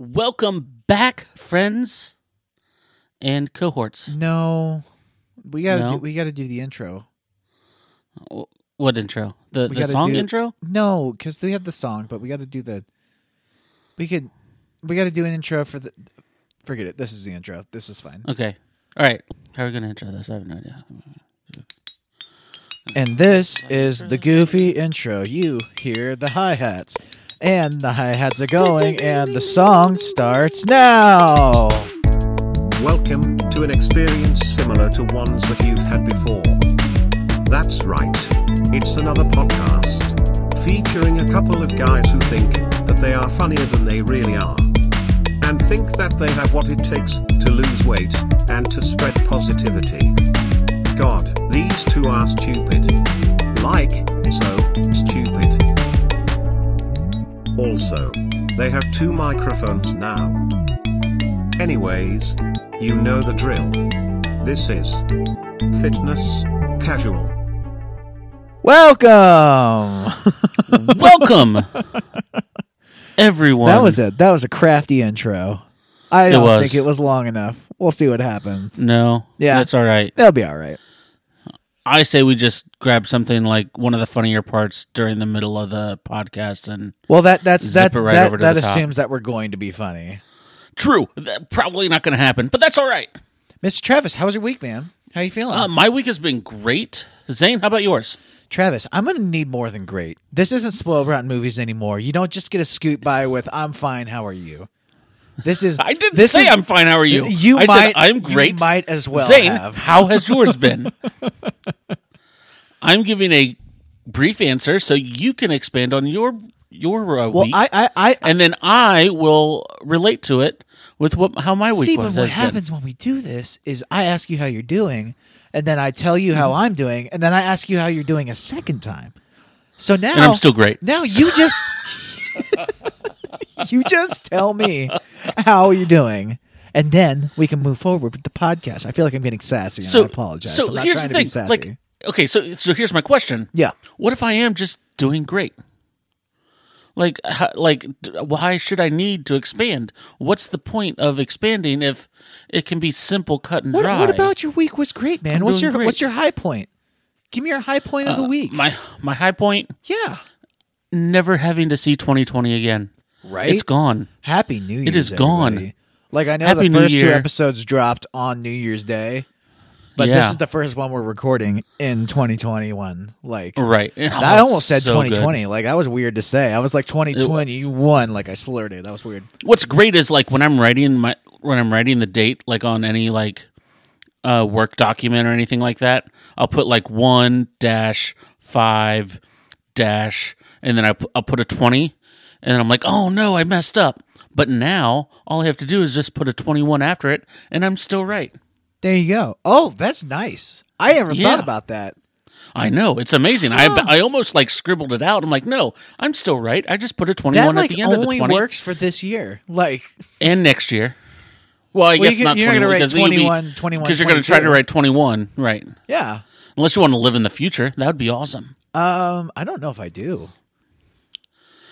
Welcome back, friends and cohorts. No, we gotta No? do, we gotta do the intro. What intro? The, We the song do- intro? No, because we have the song, but we got to do the. We could, we got to do an intro for the. Forget it. This is the intro. This is fine. Okay. All right. How are we to intro this? I have no idea. And this is the goofy intro. You hear the hi hats, and the hi hats are going, and the song starts now. Welcome to an experience similar to ones that you've had before. That's right. It's another podcast featuring a couple of guys who think that they are funnier than they really are. And think that they have what it takes to lose weight and to spread positivity. God, these two are stupid. Like, so, stupid. Also, they have two microphones now. Anyways, you know the drill. This is Fitness Casual. Welcome. Welcome, everyone. that was it. That was a crafty intro. I It don't was. think it was long enough. We'll see what happens. No. Yeah. That's all right. That'll be all right. I say we just grab something like one of the funnier parts during the middle of the podcast and Well, that that's that it right that, over to that the top. assumes that we're going to be funny. true. That probably not going to happen, but that's all right. Mr. Travis, how was your week, man? How you feeling? Uh, my week has been great. Zane, how about yours? Travis, I'm going to need more than great. This isn't spoiled rotten movies anymore. You don't just get a scoot by with "I'm fine, how are you." This is I didn't this say is- I'm fine. How are you? You I might said I'm you great. might as well Zane, have. how has yours been? I'm giving a brief answer so you can expand on your your uh, Well, week, I I, I and then I will relate to it with what how my week see. was. But what has been. happens when we do this is I ask you how you're doing, and then I tell you Mm-hmm. how I'm doing, and then I ask you how you're doing a second time. So now And I'm still great. Now you just you just tell me how you're doing, and then we can move forward with the podcast. I feel like I'm getting sassy. And So I apologize. So I'm not here's trying the to be thing. sassy. Like, okay, so so here's my question. yeah, What if I am just doing great? Like, how, like, why should I need to expand? What's the point of expanding if it can be simple, cut and what, dry? what about your week was great, man? I'm what's doing your great. what's your high point? Give me your high point of the Uh, week. My my high point: yeah, never having to see 2020 again. right. It's gone. Happy New Year's. is gone. everybody. Like I know Happy the New first two Year. episodes dropped on New Year's Day, but this is the first one we're recording in 2021. Like Right. Oh, I almost said so good. 2020. Like that was weird to say. I was like 2021. Like I slurred it. That was weird. What's great is like when I'm writing my when I'm writing the date, like on any like uh, work document or anything like that, I'll put like one dash five dash, and then I pu- I'll put a twenty, and then I'm like, oh no, I messed up. But now all I have to do is just put a twenty one after it, and I'm still right. There you go. Oh, that's nice. I never Yeah. thought about that. I know it's amazing. I I almost like scribbled it out. I'm like, no, I'm still right. I just put a 21 That like at the end of the only twenty, works for this year. Like and next year. Well, I Well, you guess can- not you're 21 gonna write because you'll be- 21, 21, because you're going to try to write 21, right? yeah. Unless you want to live in the future, that would be awesome. Um, I don't know if I do.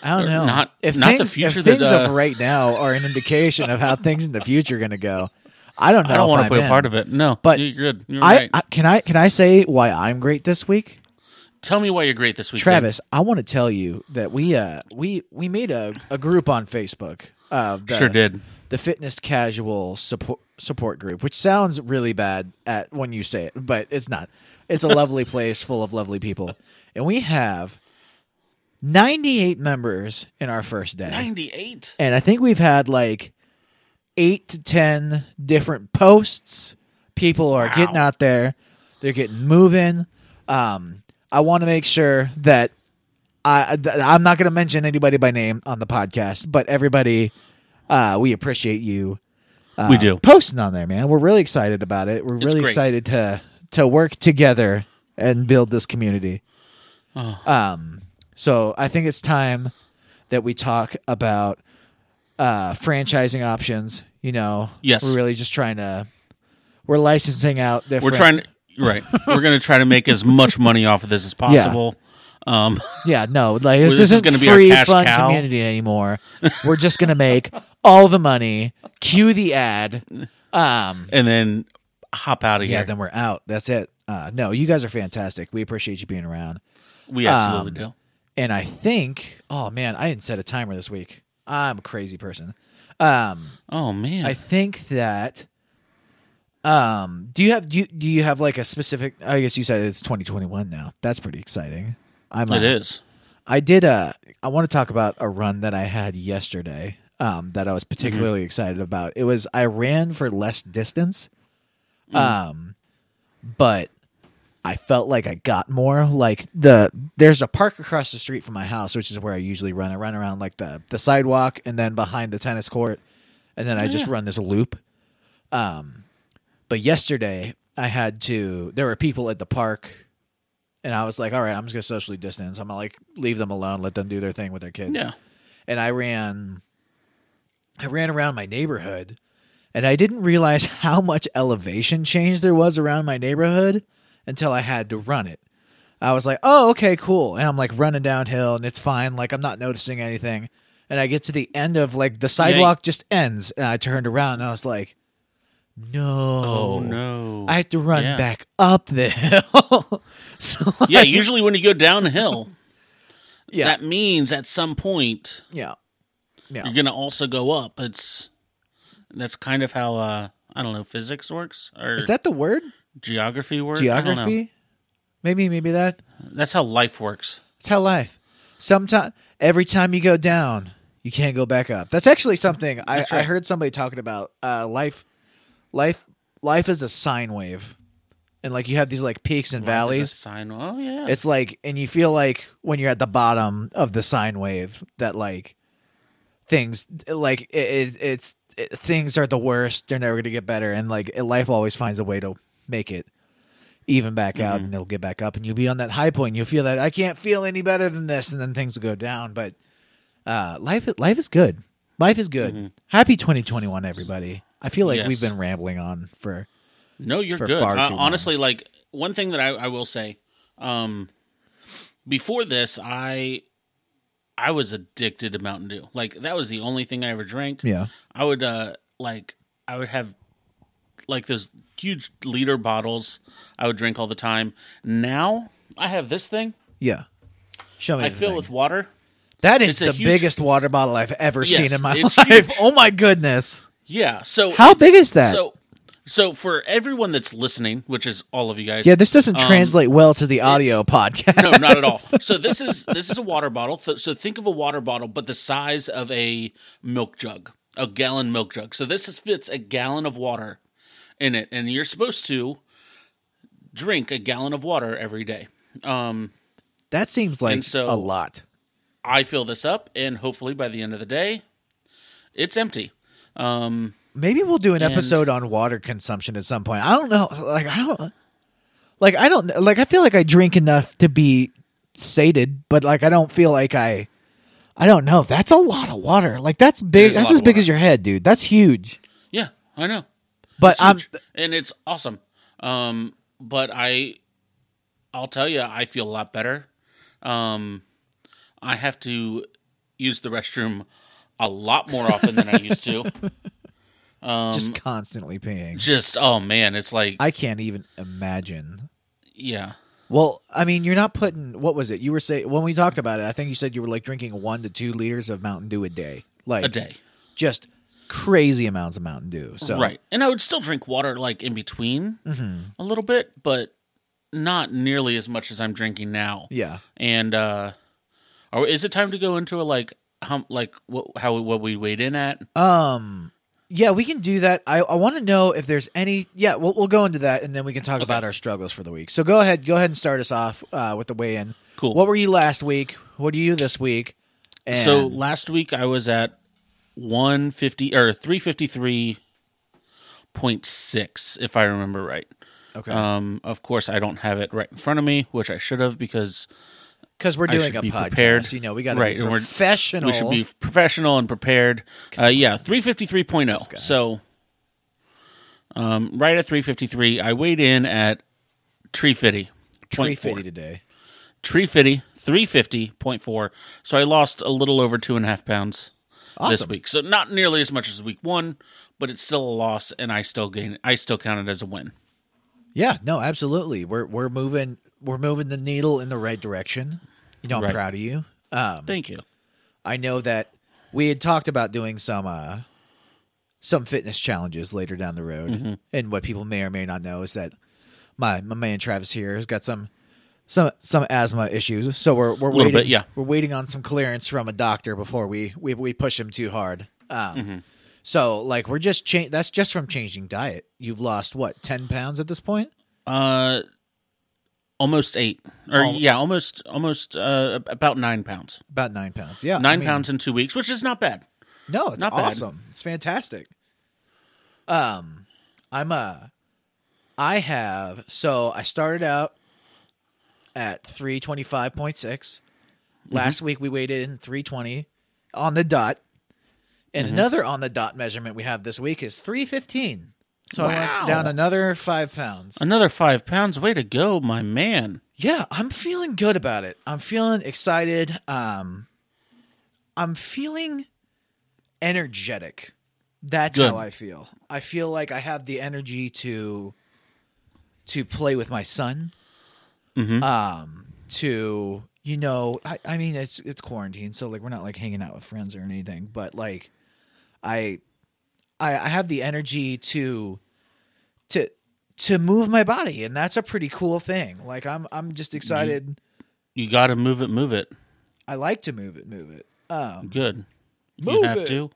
I don't Or know. not- if not the things, future if that, things uh, of right now are an indication of how things in the future are going to go. I don't know. I don't want to be a part of it. No, But you're good. You're I, right. I can I can I say why I'm great this week? Tell me why you're great this week. Travis, I want to tell you that we uh we we made a, a group on Facebook. Uh, the, Sure did. the fitness casual support support group, which sounds really bad at when you say it, but it's not. It's a lovely place full of lovely people, and we have 98 members in our first day. 98. And I think we've had like eight to 10 different posts. People are Wow. getting out there, they're getting moving. Um, I want to make sure that I, I'm not going to mention anybody by name on the podcast, but everybody, uh, we appreciate you. Uh, We do. posting on there, man. We're really excited about it. We're really great. excited to to work together and build this community. Oh. Um, so I think it's time that we talk about uh, franchising options. You know, Yes. we're really just trying to we're licensing out different. We're trying to, right. We're going to try to make as much money off of this as possible. Um, Yeah, no, like this, this is isn't gonna be our free cash fun cow. community anymore. We're just gonna make all the money, cue the ad. Um, and then hop out of yeah, here. then we're out. That's it. Uh, no, you guys are fantastic. We appreciate you being around. we absolutely um, do. And I think, oh man, I didn't set a timer this week. I'm a crazy person. Um, Oh man, I think that. Um, do you have do you, do you have like a specific? I guess you said it's 2021 now. That's pretty exciting. I'm it is. I did a. I want to talk about a run that I had yesterday. Um, that I was particularly excited about. It was I ran for less distance. Um, but I felt like I got more. Like the there's a park across the street from my house, which is where I usually run. I run around like the the sidewalk and then behind the tennis court, and then I just yeah. run this loop. Um, but yesterday I had to. There were people at the park, and I was like, "All right, I'm just gonna socially distance. I'm gonna like leave them alone, let them do their thing with their kids." Yeah. and I ran I ran around my neighborhood and I didn't realize how much elevation change there was around my neighborhood until I had to run it. I was like, "Oh, okay, cool." And I'm like running downhill and it's fine, like I'm not noticing anything. And I get to the end of like the sidewalk just ends and I turned around and I was like, "No." Oh no. I have to run Yeah. back up the hill. so yeah, usually when you go downhill, yeah, that means at some point yeah. Yeah. you're gonna also go up. It's that's kind of how uh I don't know physics works or Is that the word? Geography works. I don't know. Geography? Maybe maybe that. That's how life works. It's how life. Sometimes every time you go down, you can't go back up. That's actually something I, That's I heard somebody talking about. Uh, life, life, life is a sine wave, and like you have these like peaks and Life valleys. sign. Oh yeah. It's like, and you feel like when you're at the bottom of the sine wave that like things like it, it, it's it, things are the worst. They're never gonna get better, and like life always finds a way to make it even back out, and it'll get back up, and you'll be on that high point. You'll feel that I can't feel any better than this, and then things will go down. But uh, life life is good. Life is good. Happy 2021, everybody. I feel like Yes. we've been rambling on for No, you're for good. far Uh, too long. honestly, like one thing that I, I will say, um, before this, I I was addicted to Mountain Dew. Like that was the only thing I ever drank. yeah. I would uh like I would have like those huge liter bottles I would drink all the time. Now I have this thing. Yeah. Show me. I fill thing. with water. That is the huge- biggest water bottle I've ever Yes, seen in my life. huge. Oh my goodness. Yeah. So How big is that? So so for everyone that's listening, which is all of you guys. Yeah, this doesn't um, translate well to the audio podcast. no, not at all. So this is this is a water bottle. So think of a water bottle, but the size of a milk jug, a gallon milk jug. So this is, fits a gallon of water in it, and you're supposed to drink a gallon of water every day. Um, That seems like so- a lot. I fill this up, and hopefully by the end of the day, it's empty. Um, Maybe we'll do an And- episode on water consumption at some point. I don't know. Like I don't like I don't like I feel like I drink enough to be sated, but like I don't feel like I I don't know. That's a lot of water. Like that's big. That's as big water. as your head, dude. That's huge. yeah, I know. But I'm and it's awesome. Um, but I, I'll tell you, I feel a lot better. Um, I have to use the restroom a lot more often than I used to. Um, just just, constantly peeing. Just oh man, it's like I can't even imagine. yeah, Well, I mean, you're not putting. What was it? You were saying when we talked about it. I think you said you were like drinking one to two liters of Mountain Dew a day, like a day, just crazy amounts of Mountain Dew. So right? And I would still drink water like in between a little bit, but not nearly as much as I'm drinking now. yeah, And uh, or is it time to go into a like how like what how what we weighed in at? um, yeah, we can do that. I I want to know if there's any. Yeah, we'll we'll go into that and then we can talk about our struggles for the week. So go ahead, go ahead and start us off uh, with the weigh in. Cool. What were you last week? What are you this week? And So last week I was at 150 or 353.6 if I remember right. okay, Um of course I don't have it right in front of me, which I should have because because we're doing a be podcast. prepared. You know, we got to Right, be professional. we should be professional and prepared. Uh yeah, 353.0. guy. So um right at 353 I weighed in at tree fitty. tree fitty today. Tree fitty, 350.4. So I lost a little over two and a half pounds. This week. So not nearly as much as week one, but it's still a loss, and I still gain. I still count it as a win. Yeah, no, absolutely. We're we're moving we're moving the needle in the right direction. You know, I'm Right. proud of you. Um, Thank you. I know that we had talked about doing some uh, some fitness challenges later down the road, Mm-hmm. and what people may or may not know is that my my man Travis here has got some some some asthma issues, so we're we're waiting. bit, yeah. we're waiting on some clearance from a doctor before we we, we push him too hard. Um, Mm-hmm. So like we're just cha- that's just from changing diet. You've lost what ten pounds at this point. Uh, almost eight, or Al- yeah, almost almost uh about nine pounds. About nine pounds. Yeah, I Nine mean- pounds in two weeks, which is not bad. No, it's Not bad. awesome. It's fantastic. Um, I'm a. I have so I started out at three twenty five point six. Mm-hmm. Last week we weighed in three twenty on the dot, and Mm-hmm. another on the dot measurement we have this week is three fifteen. So I Wow. went down another five pounds. Another five pounds. Way to go, my man. Yeah, I'm feeling good about it. I'm feeling excited. Um I'm feeling energetic. That's Good. how I feel. I feel like I have the energy to to play with my son. Mhm. Um to you know, I, I mean it's it's quarantine, so like we're not like hanging out with friends or anything, but like I I, I have the energy to to to move my body and that's a pretty cool thing like i'm i'm just excited You got to move it, move it. i like to move it move it um Good. Move you have it. to.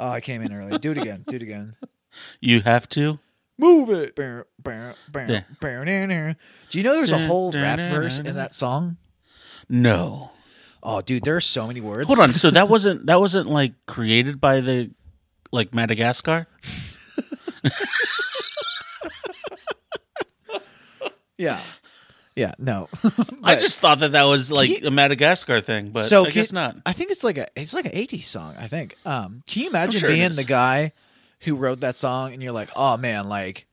oh i came in early do it again do it again You have to. Move it Yeah. bow, now, now. do you know there's a whole rap verse in that song No. oh dude there are so many words Hold on. So that wasn't that wasn't like created by the like Madagascar. yeah yeah no I just thought that that was like you- a Madagascar thing, but so I can- guess not. I think it's like a it's like an 80s song. I think. Um, can you imagine sure being the guy who wrote that song and you're like, oh man, like,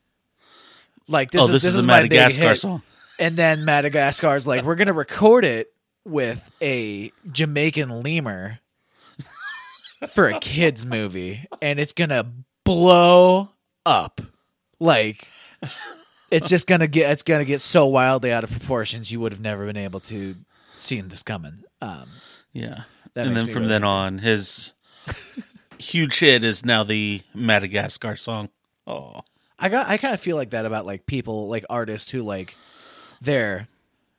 like this oh, is this, is a my big Madagascar hit. song. And then Madagascar's like, we're gonna record it with a Jamaican lemur for a kids movie, and it's gonna blow up. Like, it's just gonna get it's gonna get so wildly out of proportions you would have never been able to seen this coming. Um, Yeah. And then from really then on, his huge hit is now the Madagascar song. Oh, I got I kind of feel like that about like people like artists who like their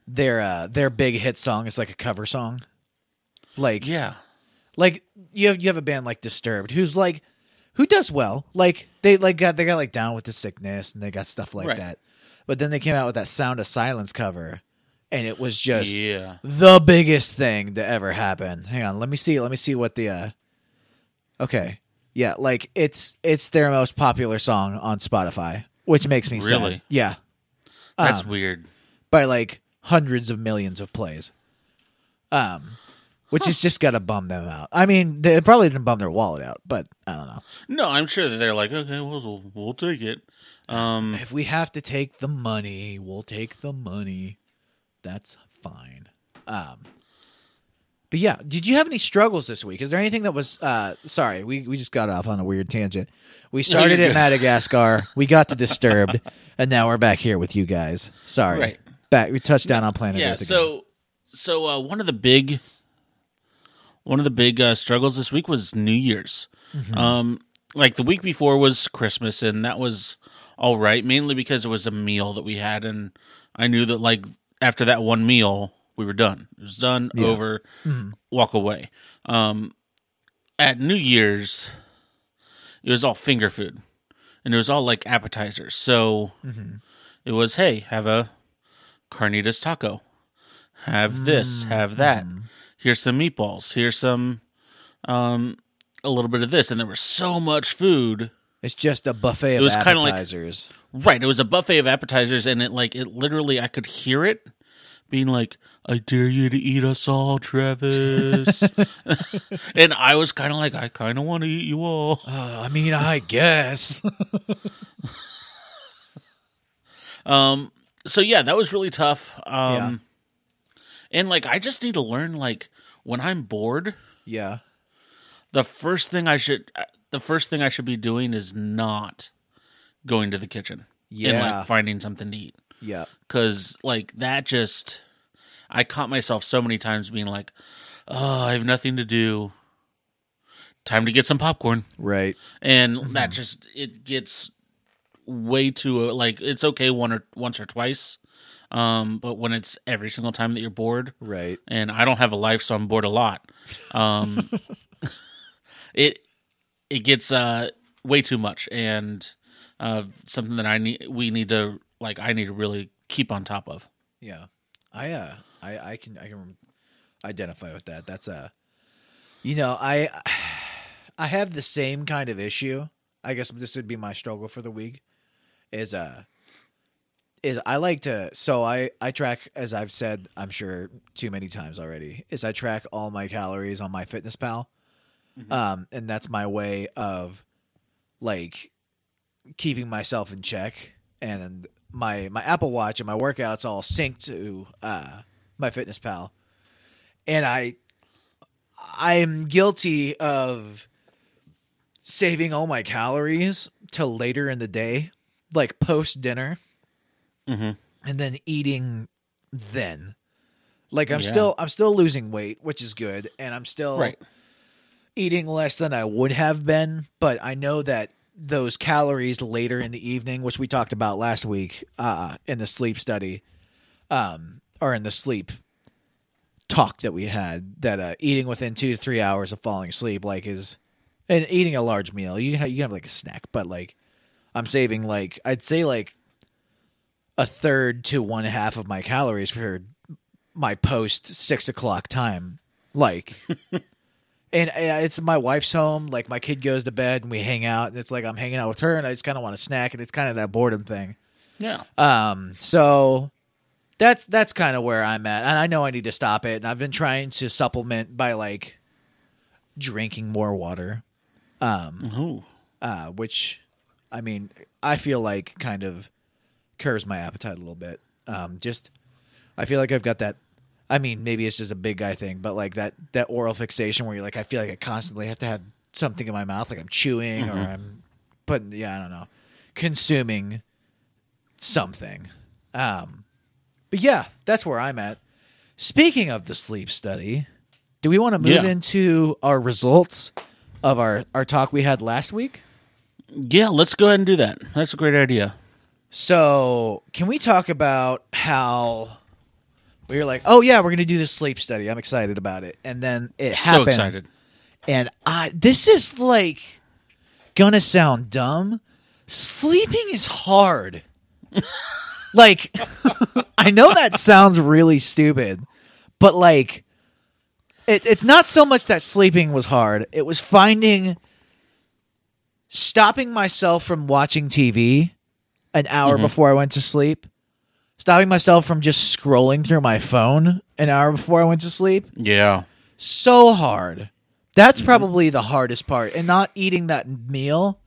their uh their big hit song is like a cover song. Like yeah. like you have you have a band like Disturbed who's like who does well. Like they like got they got like down with the sickness and they got stuff like Right. that. But then they came out with that Sound of Silence cover and it was just Yeah. the biggest thing to ever happen. Hang on, let me see. Let me see what the uh Okay. Yeah, like it's it's their most popular song on Spotify, which makes me sad. Really? Yeah. That's Um, weird. by like hundreds of millions of plays. Um which has just got to bum them out. I mean, they it probably didn't bum their wallet out, but I don't know. No, I'm sure that they're like, okay, well, we'll, we'll take it. Um, If we have to take the money, we'll take the money. That's fine. Um but yeah, did you have any struggles this week? Is there anything that was uh sorry, we, we just got off on a weird tangent. We started at. Madagascar, we got to Disturbed, and now we're back here with you guys. Sorry. Right. Back we touched down on planet yeah. Earth again. So, so uh, one of the big, one of the big uh, struggles this week was New Year's. Mm-hmm. Um, like the week before was Christmas, and that was all right, mainly because it was a meal that we had, and I knew that like after that one meal, we were done. It was done, Yeah. over, Mhm. walk away. Um, at New Year's, it was all finger food, and it was all like appetizers. So Mhm. it was, hey, have a carnitas taco, have this, have that. Here's some meatballs. Here's some, um, a little bit of this, and there was so much food. It's just a buffet of was kinda like- appetizers. Right, it was a buffet of appetizers, and it like it literally, I could hear it being like, "I dare you to eat us all, Travis," and I was kind of like, "I kind of want to eat you all." Uh, I mean, I guess. Um, so yeah, that was really tough. Um, Yeah. and like I just need to learn like when I'm bored, Yeah. the first thing I should the first thing I should be doing is not going to the kitchen and Yeah. like finding something to eat Yeah. because like that just I caught myself so many times being like, oh, I have nothing to do. Time to get some popcorn, Right. and Mm-hmm. that just it gets way too like it's okay one or once or twice, um, but when it's every single time that you're bored, Right. and I don't have a life, so I'm bored a lot. Um, it it gets uh, way too much, and uh, something that I need we need to like I need to really keep on top of. Yeah. I uh I I can I can identify with that. That's a you know, I I have the same kind of issue. I guess this would be my struggle for the week is uh is I like to so I I track as I've said I'm sure too many times already is I track all my calories on MyFitnessPal. Um and that's my way of like keeping myself in check and my my Apple Watch and my workouts all synced to uh MyFitnessPal. And I I'm guilty of saving all my calories till later in the day, like post dinner, Mhm. and then eating then. Like I'm Yeah. still I'm still losing weight, which is good, and I'm still Right. eating less than I would have been, but I know that those calories later in the evening, which we talked about last week uh, in the sleep study, um, or in the sleep talk that we had, that uh, eating within two to three hours of falling asleep, like is, and eating a large meal, you have, you have like a snack, but like I'm saving like I'd say like a third to one half of my calories for my post six o'clock time, like. And it's my wife's home. Like my kid goes to bed and we hang out. And it's like I'm hanging out with her, and I just kind of want a snack. And it's kind of that boredom thing. Yeah. Um, so that's that's kind of where I'm at. And I know I need to stop it. And I've been trying to supplement by like drinking more water. Um, Ooh. uh, which I mean, I feel like kind of curbs my appetite a little bit. Um, just I feel like I've got that. I mean, maybe it's just a big guy thing, but like that that oral fixation where you're like, I feel like I constantly have to have something in my mouth, like I'm chewing or I'm putting, yeah, I don't know, consuming something. Um, but yeah, that's where I'm at. Speaking of the sleep study, do we want to move Yeah. into our results of our our talk we had last week? Yeah, let's go ahead and do that. That's a great idea. So, can we talk about how we were like, "Oh yeah, we're going to do this sleep study. I'm excited about it." And then it happened. So excited. And I this is like gonna sound dumb. Sleeping is hard. like I know that sounds really stupid, but like it, it's not so much that sleeping was hard. It was finding stopping myself from watching TV an hour mm-hmm. before I went to sleep. Stopping myself from just scrolling through my phone an hour before I went to sleep Yeah. so hard. That's mm-hmm. probably the hardest part. And not eating that meal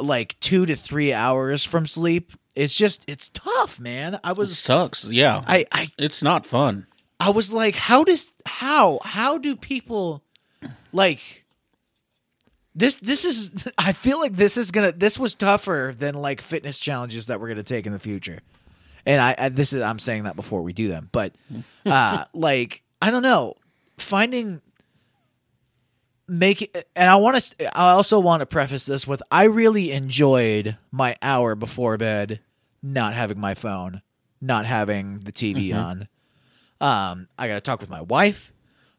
like two to three hours from sleep. It's just it's tough, man. I It was sucks. Yeah. I, I it's not fun. I was like, how does how how do people like this this is I feel like this is gonna this was tougher than like fitness challenges that we're gonna take in the future. And I, I this is I'm saying that before we do them, but uh like I don't know, finding make and I want to I also want to preface this with I really enjoyed my hour before bed not having my phone, not having the TV on. Um, I got to talk with my wife.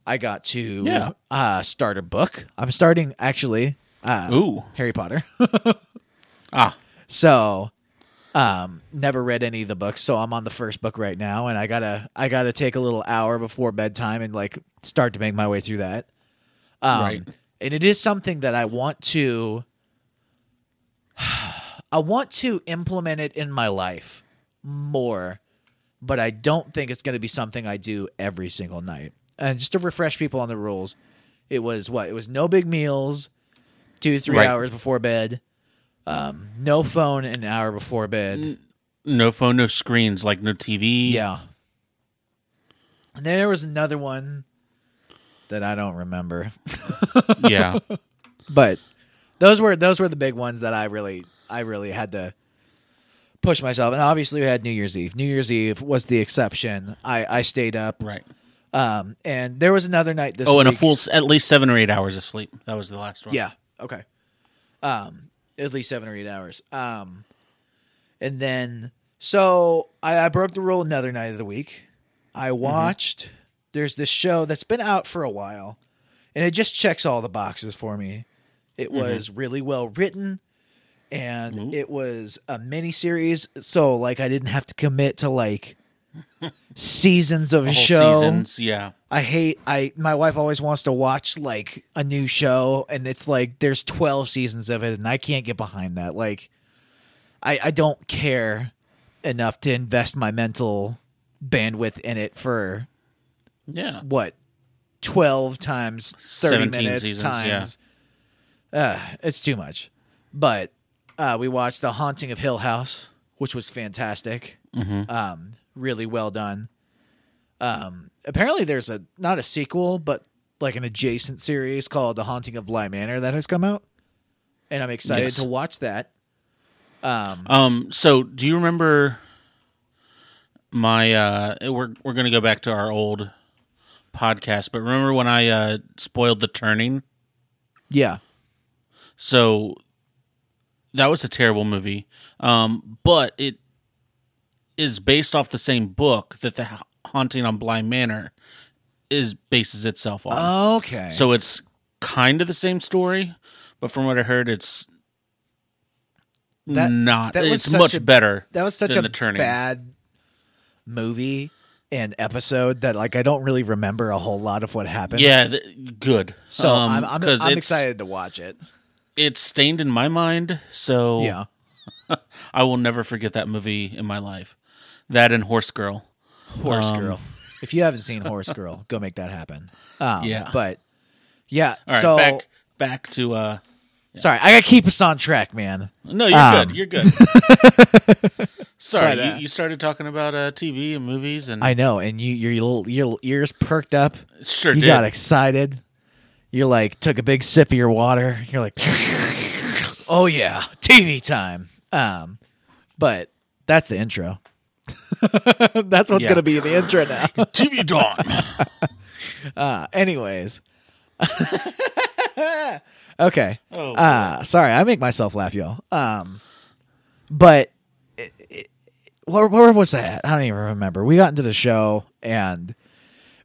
I got to Yeah. uh, start a book. I'm starting actually uh, Ooh. Harry Potter. Ah. so um never read any of the books so i'm on the first book right now and i gotta i gotta take a little hour before bedtime and like start to make my way through that um Right. and it is something that i want to i want to implement it in my life more but i don't think it's going to be something i do every single night and just to refresh people on the rules it was what it was no big meals two to three Right. hours before bed um, no phone an hour before bed. No phone, no screens, like no TV. Yeah. And then there was another one. that I don't remember. Yeah. but those were those were the big ones that I really I really had to push myself. And obviously we had New Year's Eve. New Year's Eve was the exception. I I stayed up. right. Um and there was another night this Oh, and a full s- at least seven or eight hours of sleep. That was the last one. Yeah. Okay. Um, at least seven or eight hours. Um, and then so I, I broke the rule another night of the week. I mm-hmm. watched. There's this show that's been out for a while, and it just checks all the boxes for me. It mm-hmm. was really well written, and mm-hmm. it was a mini series. So like I didn't have to commit to like seasons of a show. seasons. Yeah. I hate I my wife always wants to watch like a new show and it's like there's 12 seasons of it and I can't get behind that. Like I I don't care enough to invest my mental bandwidth in it for Yeah. what 12 times 30 17 minutes seasons, times uh it's too much. But uh we watched The Haunting of Hill House, which was fantastic. Mm-hmm. Um really well done. Um apparently there's a not a sequel but like an adjacent series called The Haunting of Bly Manor that has come out. And I'm excited Yes. to watch that. Um Um. So, do you remember my? uh We're we're gonna go back to our old podcast, but remember when I uh spoiled the turning? yeah. So that was a terrible movie. Um, but it is based off the same book that the Haunting on Blind Manor is bases itself on. Okay. So it's kind of the same story, but from what I heard, it's That- not. that it's much a- better. That was such a the turning. bad movie and episode that like I don't really remember a whole lot of what happened. Yeah, th- good. So Um, I'm I'm, I'm excited to watch it. It's stained in my mind, so Yeah. I will never forget that movie in my life. That and Horse Girl. Horse Um, Girl. If you haven't seen Horse Girl, go make that happen. Um, Yeah. But yeah. All right, so back back to uh sorry, I gotta keep us on track, man. No, you're Um, good. You're good. Sorry, But, uh, you, you started talking about uh, TV and movies, and I know, and you your little your little ears perked up. sure you did. got excited. You're like took a big sip of your water. You're like, oh yeah, TV time. Um, but that's the intro. that's what's Yeah. gonna be in the intro now. TV Dawn. Uh, anyways, okay. Oh, Uh, sorry, I make myself laugh, y'all. Um, but it, it, where, where was that? I don't even remember. We got into the show and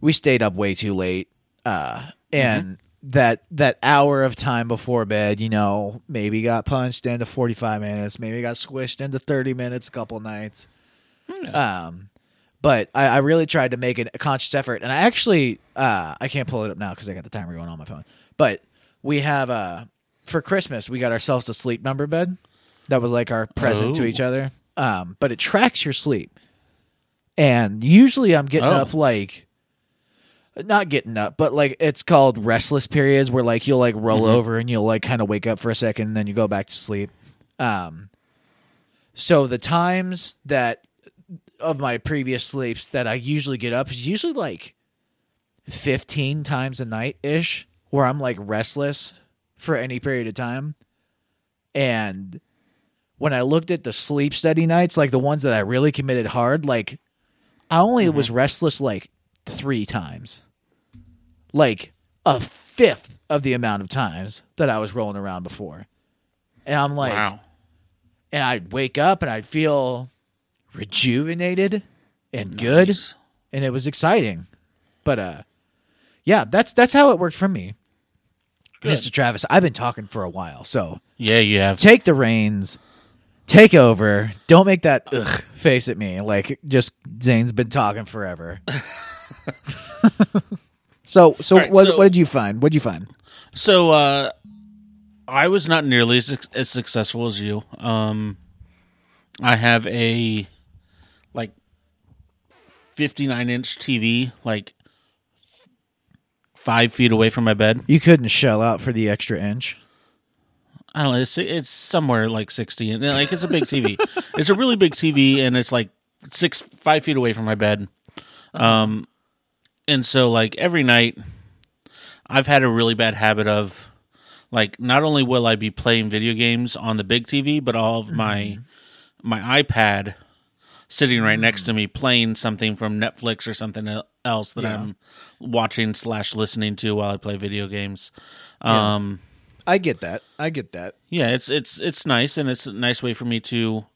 we stayed up way too late. Uh, and that that hour of time before bed, you know, maybe got punched into forty five minutes, maybe got squished into thirty minutes, a couple nights. Um, but I, I really tried to make a conscious effort, and I actually uh, I can't pull it up now because I got the timer going on my phone. But we have uh for Christmas we got ourselves a sleep number bed that was like our present to Oh. each other. Um, but it tracks your sleep, and usually I'm getting Oh. up like not getting up, but like it's called restless periods where like you'll like roll over and you'll like kind of wake up for a second and then you go back to sleep. Um, so the times that of my previous sleeps that I usually get up is usually like 15 times a night ish, where I'm like restless for any period of time. And when I looked at the sleep study nights, like the ones that I really committed hard, like I only mm-hmm. was restless like three times. Like a fifth of the amount of times that I was rolling around before. And I'm like, wow. and I'd wake up and I'd feel rejuvenated and good Nice. and it was exciting. But uh yeah, that's that's how it worked for me. Good. Mr. Travis, I've been talking for a while, so Yeah, you have. take the reins, take over. Don't make that ugh face at me like just Zane's been talking forever. so so right, what so- what did you find? What'd you find? So, uh, I was not nearly as, as successful as you. Um, I have a like 59 inch TV, like five feet away from my bed. You couldn't shell out for the extra inch. I don't know. It's, it's somewhere like 60, and like it's a big TV. it's a really big TV, and it's like six, five feet away from my bed. Um, and so like every night, I've had a really bad habit of like not only will I be playing video games on the big TV, but all of my my iPad sitting right next to me playing something from Netflix or something else that Yeah. I'm watching slash listening to while I play video games. Um, I get that. I get that. yeah, it's it's it's nice and it's a nice way for me to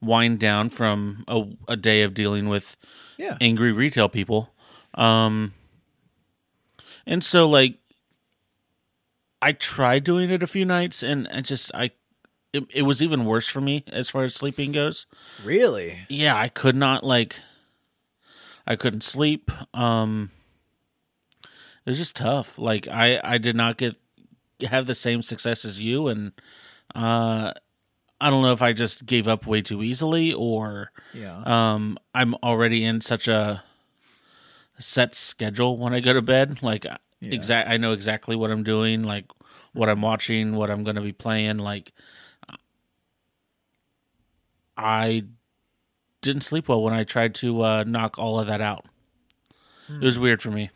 wind down from a, a day of dealing with Yeah. angry retail people. Um and so like I tried doing it a few nights and I just I it, it was even worse for me as far as sleeping goes. Really? Yeah, I could not like I couldn't sleep. Um it was just tough. Like I I did not get have the same success as you and uh I don't know if I just gave up way too easily or Yeah. um i'm already in such a set schedule when i go to bed like Yeah. exact i know exactly what i'm doing like what i'm watching what i'm going to be playing like i didn't sleep well when i tried to uh knock all of that out it was weird for me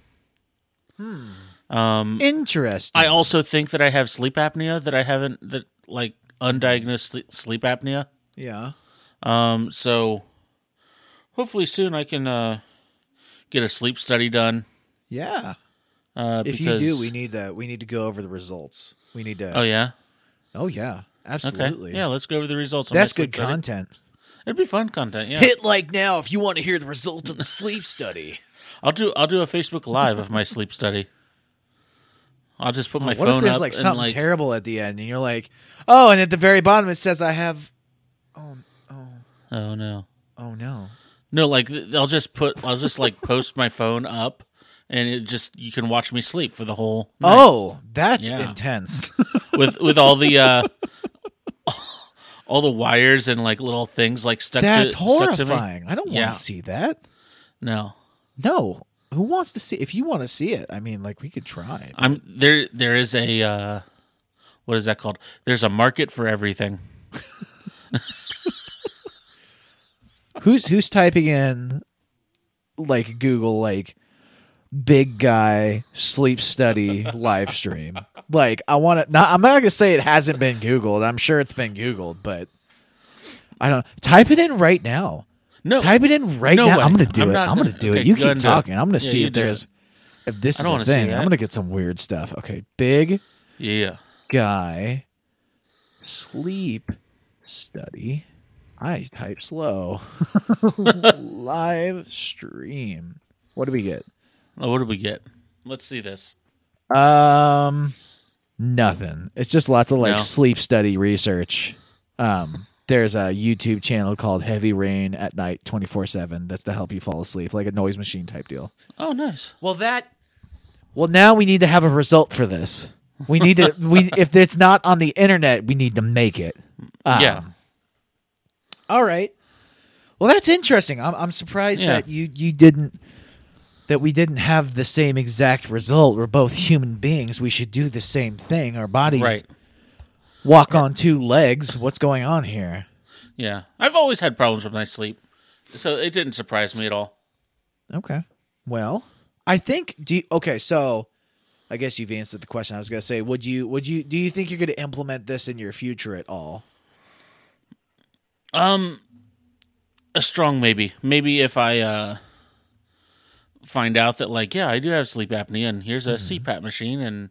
um Interesting. i also think that i have sleep apnea that i haven't that like undiagnosed sleep, sleep apnea yeah. um, so hopefully soon I can uh get a sleep study done. Yeah. Uh, If because, you do, we need to we need to go over the results. We need to. Oh yeah. Oh yeah. Okay. Absolutely. Yeah. Let's go over the results. That's good content. It'd be fun content. Yeah. Hit like now if you want to hear the results of the sleep study. I'll do. I'll do a Facebook Live of my sleep study. I'll just put my what phone if there's like something like terrible at the end and you're like, oh, and at the very bottom it says I have. Oh, oh, oh no, oh no. no, like I'll just put. I'll just like post my phone up, and it just you can watch me sleep for the whole. Night Oh, that's Yeah. intense. with with all the uh all the wires and like little things like stuck that's to stuck to horrifying. I don't Yeah. want to see that. No, No. Who wants to see? If you want to see it, I mean, like we could try. I'm there. There is a uh, what is that called? There's a market for everything. Who's who's typing in like Google like big guy sleep study live stream? Like I want to not I'm not to say it hasn't been googled. I'm sure it's been googled, but I don't type it in right now. No, Type it in right No now. way. I'm to do I'm it. not I'm gonna- do it. You go keep talking. I'm to Yeah, see if there's if this is a thing. I'm to get some weird stuff. Okay, big yeah. guy sleep study. I type slow. Live stream. What do we get? Oh, what did we get? Let's see this. Um nothing. It's just lots of like No. sleep study research. Um there's a YouTube channel called Heavy Rain at Night 24/7 that's to help you fall asleep, like a noise machine type deal. Oh, nice. Well, that. Well, now we need to have a result for this. We need to. we if it's not on the internet, we need to make it. Um, yeah. All right. Well, that's interesting. I'm I'm surprised Yeah. that you you didn't that we didn't have the same exact result. We're both human beings. We should do the same thing. Our bodies Right. walk on two legs. What's going on here? Yeah. I've always had problems with my sleep, so it didn't surprise me at all. Okay. Well, I think do you, okay, so I guess you've answered the question. I was going to say, would you would you do you think you're going to implement this in your future at all? Um, a strong maybe. Maybe if I uh find out that like, yeah, I do have sleep apnea, and here's a CPAP machine, and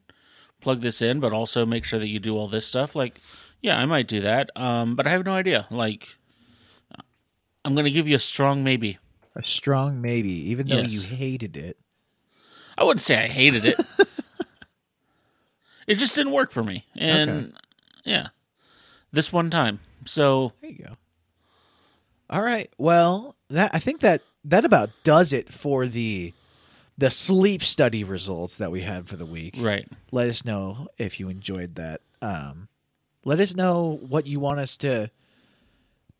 plug this in, but also make sure that you do all this stuff. Like, yeah, I might do that. Um, but I have no idea. Like, I'm gonna give you a strong maybe. A strong maybe, even though Yes. you hated it. I wouldn't say I hated it. it just didn't work for me, and Okay. yeah, this one time. So There you go. All right. Well, that I think that that about does it for the the sleep study results that we had for the week. right. Let us know if you enjoyed that. Um, let us know what you want us to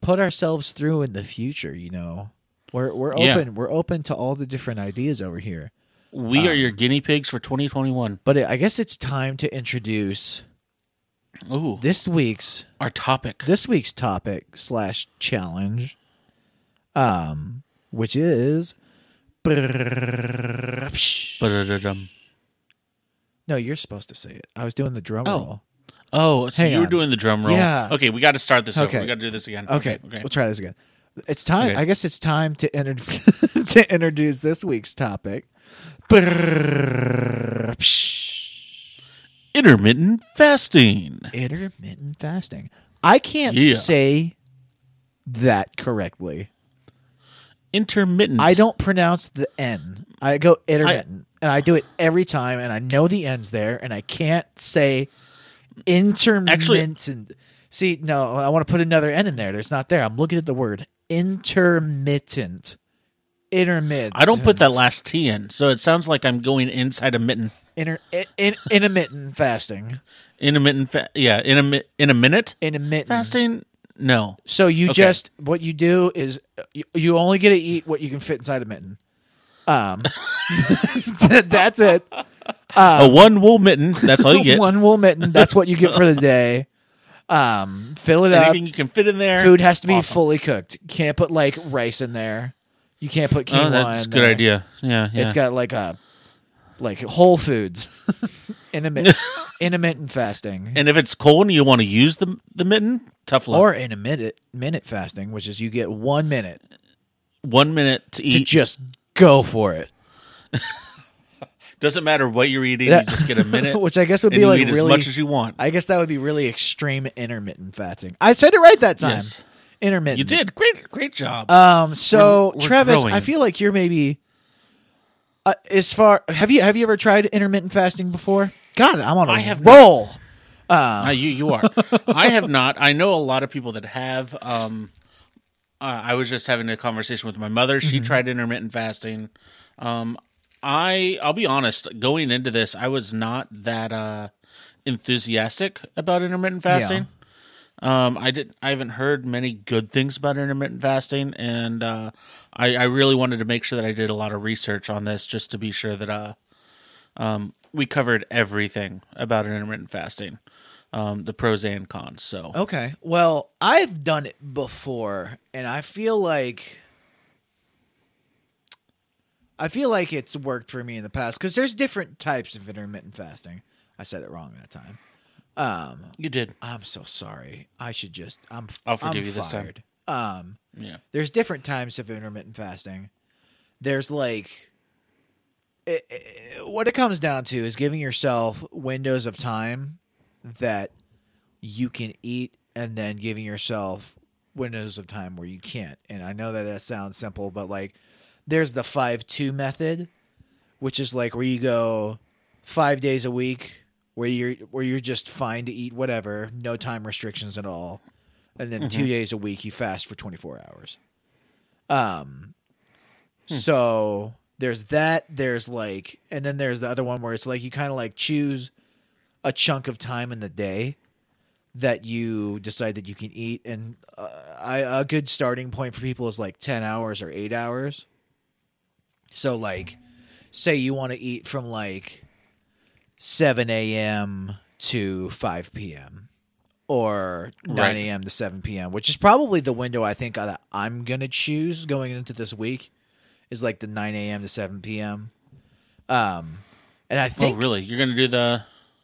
put ourselves through in the future. You know, we're we're Yeah. open. We're open to all the different ideas over here. We are your guinea pigs for 2021. But I guess it's time to introduce Ooh, this week's our topic. this week's topic slash challenge, um, which is No, you're supposed to say it. I was doing the drum Oh. roll. Oh, so Hang you were on. doing the drum roll. Yeah. Okay, we got to start this over. Okay. We got to do this again. Okay, Okay. we'll try this again. It's time. Okay. I guess it's time to enter- to introduce this week's topic. Intermittent fasting. Intermittent fasting. I can't Yeah. say that correctly. Intermittent. I don't pronounce the N. I go intermittent, and I do it every time, and I know the N's there, and I can't say intermittent. Actually, See, no, I want to put another N in there. There's not there. I'm looking at the word intermittent. Intermittent. I don't put that last T in, so it sounds like I'm going inside a mitten. Inter, in, in, intermittent fasting. Intermittent. Fa- yeah, in a in a minute Intermittent fasting. No. So you Okay. just what you do is you, you only get to eat what you can fit inside a mitten. Um, that's it. a one wool mitten. That's all you get. One wool mitten. That's what you get for the day. Um, fill it up. Anything you can fit in there. Food has to be Awesome. fully cooked. Can't put like rice in there. You can't put quinoa Oh, that's a good there. idea. Yeah, yeah. It's got like a like Whole Foods intermittent intermittent fasting and if it's cold and you want to use the the mitten, tough luck. or intermittent minute fasting, which is you get one minute one minute to to eat. just go for it. Doesn't matter what you're eating. Yeah. You just get a minute, which I guess would and be you like eat really. as much as you want. I guess that would be really extreme intermittent fasting. I said it right that time. Yes. Intermittent. You did great, great job. Um. So We're- we're Travis, growing. I feel like you're maybe. Uh, as far have you have you ever tried intermittent fasting before? God, I'm on a I have roll. Uh, you you are. I have not. I know a lot of people that have. Um, uh, I was just having a conversation with my mother. She Mm-hmm. tried intermittent fasting. Um, I I'll be honest. Going into this, I was not that uh, enthusiastic about intermittent fasting. Um, I didn't. I haven't heard many good things about intermittent fasting, and uh, I, I really wanted to make sure that I did a lot of research on this, just to be sure that uh, um, we covered everything about intermittent fasting, um, the pros and cons. So Okay. Well, I've done it before, and I feel like I feel like it's worked for me in the past because there's different types of intermittent fasting. I said it wrong that time. Um, you did. I'm so sorry. I should just. I'm. I'll forgive I'm you this time. Um, Yeah. there's different types of intermittent fasting. There's like. It, it- what it comes down to is giving yourself windows of time that you can eat and then giving yourself windows of time where you can't. And I know that that sounds simple, but like there's the 5 2 method, which is like where you go 5 days a week where you're where you're just fine to eat whatever, no time restrictions at all. And then 2 days a week you fast for 24 hours. Um so there's that there's like and then there's the other one where it's like you kind of like choose a chunk of time in the day that you decide that you can eat and uh, I, a good starting point for people is like 10 hours or 8 hours so like say you want to eat from like 7 a.m to 5 p.m or 9 Right. a.m to 7 p.m which is probably the window i think that i'm gonna choose going into this week is like the 9 a.m to 7 p.m um and i Oh, think really? You're gonna do the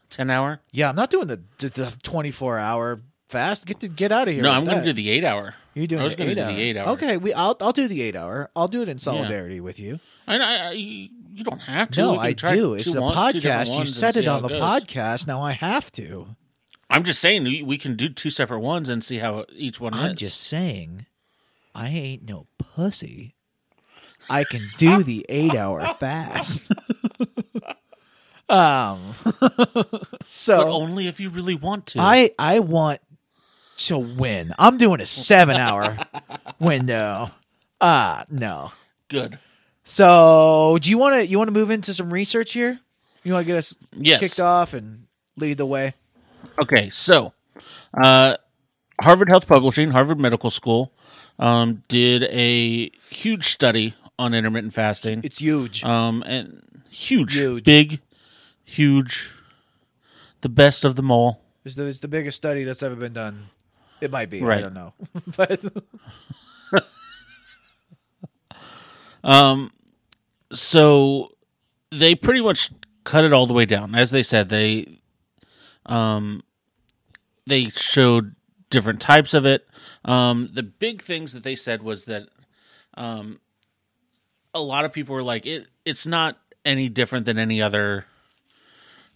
ten hour? yeah, I'm not doing the the, the 24 hour fast. Get to get out of here. No, I'm gonna do the eight hour. You're doing I was gonna do the eight hour. Okay, we I'll I'll do the eight hour. I'll do it in solidarity with you. I, I, I you don't have to. No, I do. It's two the one- two different podcast. You said it on the goes. podcast. Now I have to. I'm just saying we, can do two separate ones and see how each one is. I'm is. just saying, I ain't no pussy. I can do the eight hour fast. um. so but only if you really want to. I I want to win. I'm doing a seven hour window. Ah, no. Good. So, do you want to you want to move into some research here? You want to get us Yes. kicked off and lead the way? Okay, so uh, Harvard Health Publishing, Harvard Medical School, um, did a huge study on intermittent fasting. It's huge. Um, and huge, Huge. big, huge, the best of them all. It's the, it's the biggest study that's ever been done. It might be. I don't know. but Um, so they pretty much cut it all the way down. As they said, they um they showed different types of it. Um the big things that they said was that um a lot of people were like it it's not any different than any other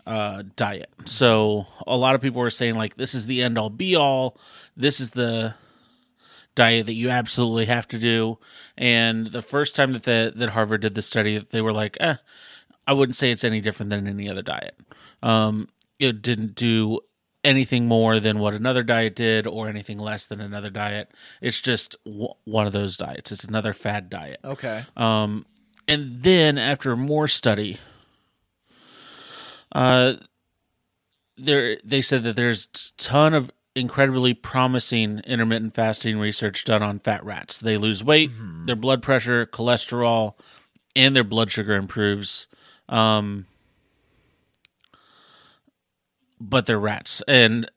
uh diet. So a lot of people were saying like this is the end all be all. This is the diet that you absolutely have to do. And the first time that the, that Harvard did this study, they were like, eh, I wouldn't say it's any different than any other diet. Um, it didn't do anything more than what another diet did or anything less than another diet. It's just w- one of those diets. It's another fad diet. Okay. Um, and then after more study, uh, there they said that there's a ton of incredibly promising intermittent fasting research done on fat rats. They lose weight, their blood pressure, cholesterol, and their blood sugar improves. Um, but they're rats. And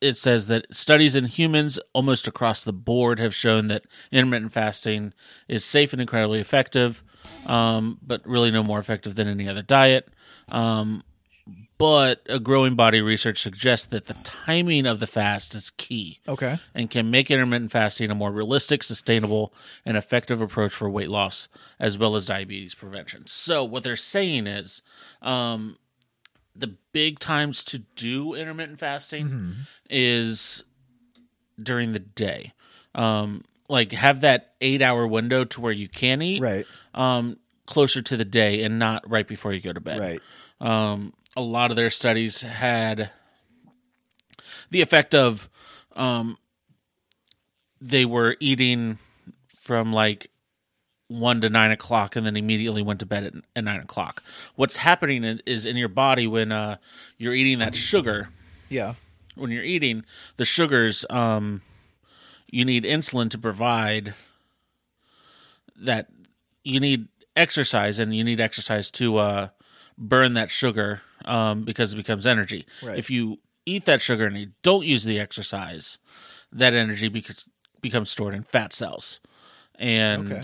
it says that studies in humans almost across the board have shown that intermittent fasting is safe and incredibly effective, um, but really no more effective than any other diet. Um, but a growing body of research suggests that the timing of the fast is key Okay. and can make intermittent fasting a more realistic, sustainable, and effective approach for weight loss as well as diabetes prevention. So, what they're saying is um, the big times to do intermittent fasting is during the day. Um, like, have that eight hour window to where you can eat Right. um, closer to the day and not right before you go to bed Right. um, a lot of their studies had the effect of um, they were eating from like one to nine o'clock and then immediately went to bed at, at nine o'clock. What's happening is, is in your body when uh, you're eating that sugar, Yeah. when you're eating the sugars, um, you need insulin to provide that. You need exercise, and you need exercise to uh, burn that sugar um, because it becomes energy. Right. If you eat that sugar and you don't use the exercise, that energy becomes becomes stored in fat cells, and Okay.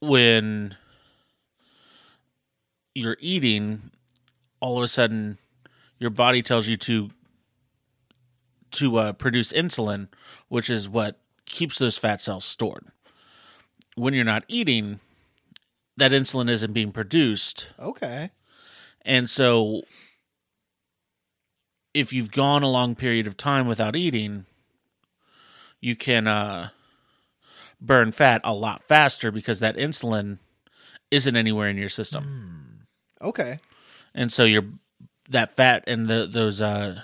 when you're eating, all of a sudden your body tells you to to uh, produce insulin, which is what keeps those fat cells stored. When you're not eating, that insulin isn't being produced, Okay. And so if you've gone a long period of time without eating, you can uh, burn fat a lot faster because that insulin isn't anywhere in your system. Okay. and so your that fat and the those uh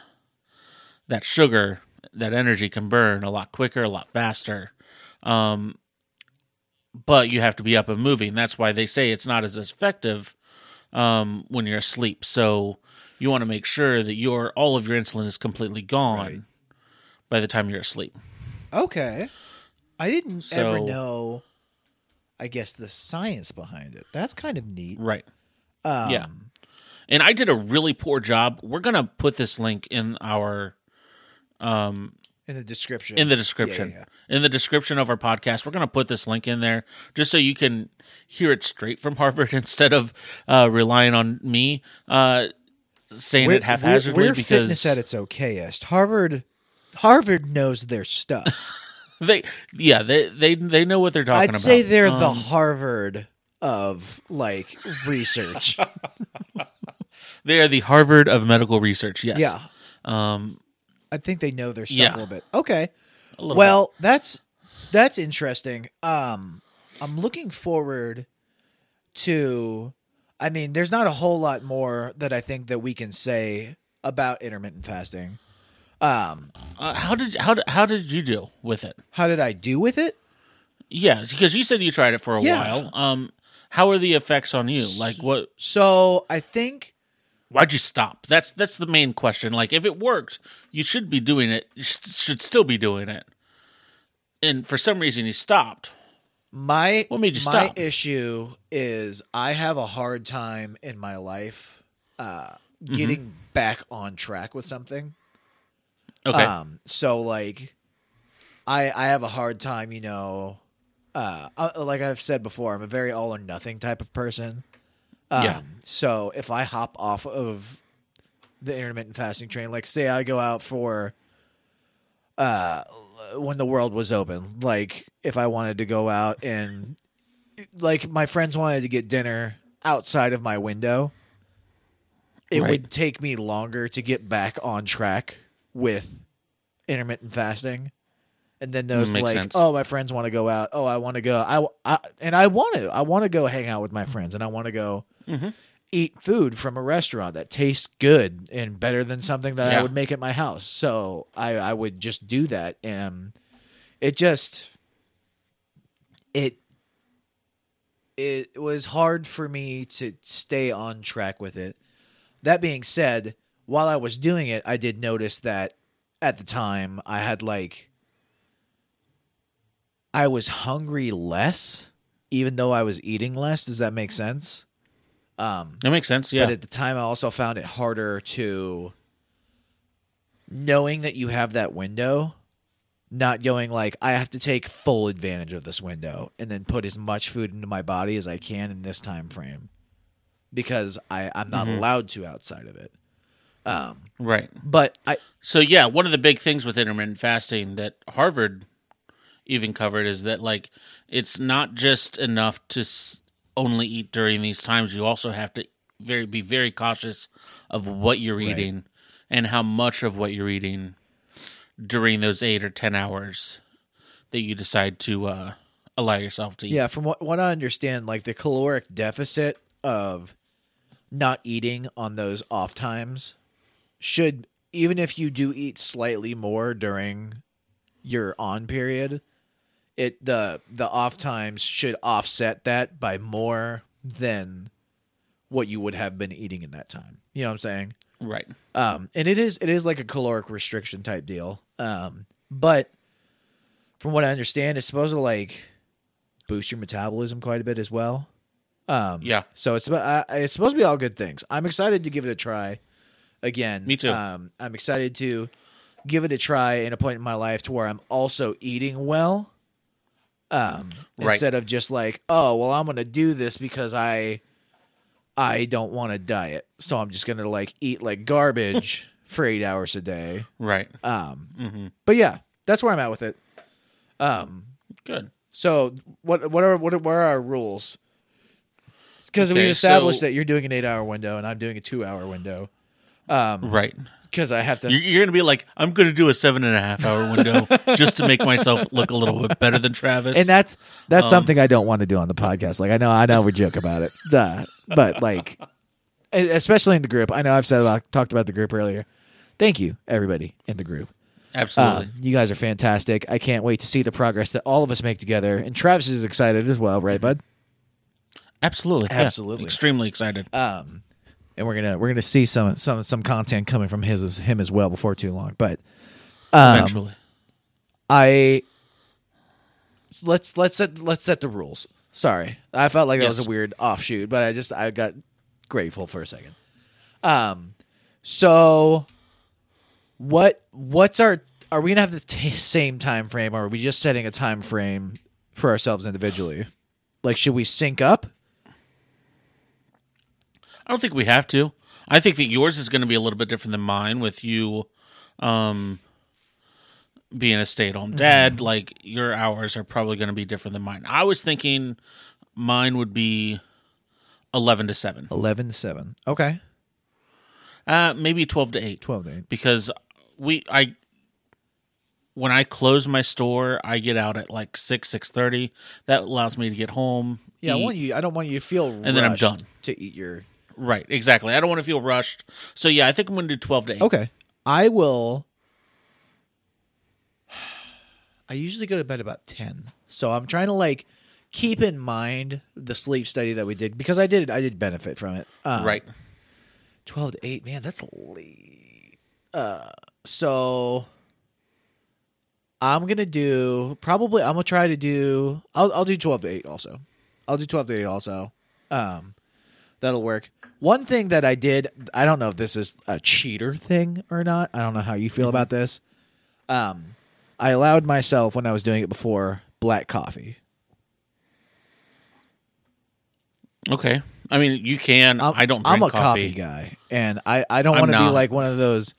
that sugar that energy can burn a lot quicker a lot faster um but you have to be up and moving that's why they say it's not as effective um when you're asleep so you want to make sure that your all of your insulin is completely gone Right. by the time you're asleep Okay. I didn't ever know. I guess the science behind it. That's kind of neat. right Um, Yeah. and i did a really poor job we're gonna put this link in our um In the description. in the description. yeah. In the description of our podcast, we're going to put this link in there just so you can hear it straight from Harvard instead of uh, relying on me uh, saying We're, it haphazardly we're, we're because fitness at its okayest. Harvard, Harvard knows their stuff. they, yeah, they they they know what they're talking I'd about. say they're the Um, Harvard of like research. they are the Harvard of medical research. Yes. yeah, Um. I think they know their stuff Yeah. a little bit. Okay. Little well that's that's interesting um i'm looking forward to i mean there's not a whole lot more that i think that we can say about intermittent fasting um. Uh, how did how did, how did you do with it? how did i do with it Yeah, because you said you tried it for a Yeah. while. Um. How are the effects on you? Like what? so i think Why'd you stop? That's that's the main question. Like, if it worked, you should be doing it. You sh- should still be doing it. And for some reason, you stopped. my What made you my stop? issue is i have a hard time in my life uh Mm-hmm. getting back on track with something Okay. Um, so like, I I have a hard time, you know, uh, uh, like I've said before, I'm a very all or nothing type of person. Um, Yeah. So if I hop off of the intermittent fasting train, like say I go out for uh when the world was open, like if I wanted to go out and like my friends wanted to get dinner outside of my window, it Right. would take me longer to get back on track with intermittent fasting. And then those Makes like, sense. oh, my friends want to go out. Oh, I want to go. I, I and I want to. I want to go hang out with my friends, and I want to go Mhm. eat food from a restaurant that tastes good and better than something that I would make at my house. So I, I would just do that, and it just it it was hard for me to stay on track with it. That being said, while I was doing it, I did notice that at the time I had like I was hungry less even though I was eating less. Does that make sense? Um That makes sense. Yeah. but at the time, I also found it harder to knowing that you have that window, not going like I have to take full advantage of this window and then put as much food into my body as I can in this time frame because I I'm not allowed to outside of it. Um, right. but I So yeah, one of the big things with intermittent fasting that Harvard even covered is that like it's not just enough to s- only eat during these times. You also have to very be very cautious of what you're eating and how much of what you're eating during those eight or ten hours that you decide to uh, allow yourself to eat. Yeah, from what, what I understand, like the caloric deficit of not eating on those off times should, even if you do eat slightly more during your on period, it the the off times should offset that by more than what you would have been eating in that time. You know what I'm saying? Right. Um, and it is it is like a caloric restriction type deal. Um, but from what I understand, it's supposed to like boost your metabolism quite a bit as well. Um, Yeah. So it's uh, it's supposed to be all good things. I'm excited to give it a try. Again, Me too. Um, I'm excited to give it a try in a point in my life to where I'm also eating well. Um, Right. instead of just like, oh well, I'm gonna do this because I I don't want to diet, so I'm just gonna like eat like garbage for eight hours a day. Right. Um, hmm but yeah, that's where I'm at with it. Um, Good. so what what are what are, what are our rules? Because we Okay, established so- that you're doing an eight hour window and I'm doing a two hour window. Um, Right. Because I have to. You're, you're gonna be like, I'm gonna do a seven and a half hour window just to make myself look a little bit better than Travis. and that's that's Um, something I don't want to do on the podcast. Like I know I know we joke about it, Duh. but like, especially in the group. I know I've said about talked about the group earlier. Thank you, everybody in the group. absolutely Um, you guys are fantastic. I can't wait to see the progress that all of us make together. And Travis is excited as well, right, bud? absolutely yeah. Absolutely. extremely excited. Um, and we're gonna we're gonna see some some some content coming from his him as well before too long. But um, Eventually, I let's let's set let's set the rules. Sorry, I felt like that was a weird offshoot, but I just I got grateful for a second. Um, so what what's our are we gonna have the t- same time frame, or are we just setting a time frame for ourselves individually? Like, should we sync up? I don't think we have to. I think that yours is going to be a little bit different than mine, with you, um, being a stay-at-home dad. Like your hours are probably going to be different than mine. I was thinking mine would be eleven to 7. 11 to seven. Okay, uh, maybe twelve to eight. twelve to eight. because we I when I close my store, I get out at like six six thirty. That allows me to get home. Yeah, I want you. I don't want you to feel And then I'm done. to eat your. Right exactly. I don't want to feel rushed. So yeah, I think I'm going to do twelve to eight. Okay, I will. I usually go to bed about ten, so I'm trying to like keep in mind the sleep study that we did because I did I did benefit from it. Um, Right. twelve to eight, man, that's late. Uh, so I'm gonna do probably. I'm gonna try to do. I'll I'll do twelve to eight also. I'll do twelve to eight also. Um, that'll work. One thing that I did, I don't know if this is a cheater thing or not. I don't know how you feel about this. Um, I allowed myself when I was doing it before black coffee. Okay. I mean, you can. I'm, I don't I'm a coffee. coffee. guy, and I I don't want to be like one of those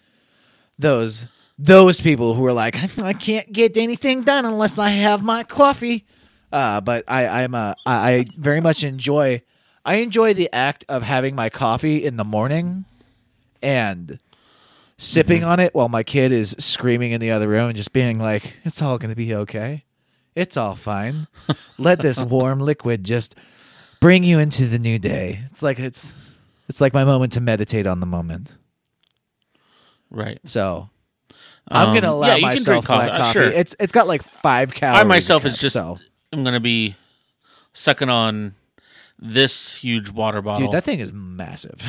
those those people who are like I can't get anything done unless I have my coffee. Uh, but I I'm a I I very much enjoy I enjoy the act of having my coffee in the morning and sipping on it while my kid is screaming in the other room and just being like it's all going to be okay. It's all fine. Let this warm liquid just bring you into the new day. It's like it's it's like my moment to meditate on the moment. Right. So I'm Um, gonna allow yeah, you can myself drink coffee. black Uh, coffee. sure. It's it's got like five calories. I myself in is it, just. so. I'm gonna be sucking on this huge water bottle. dude. That thing is massive.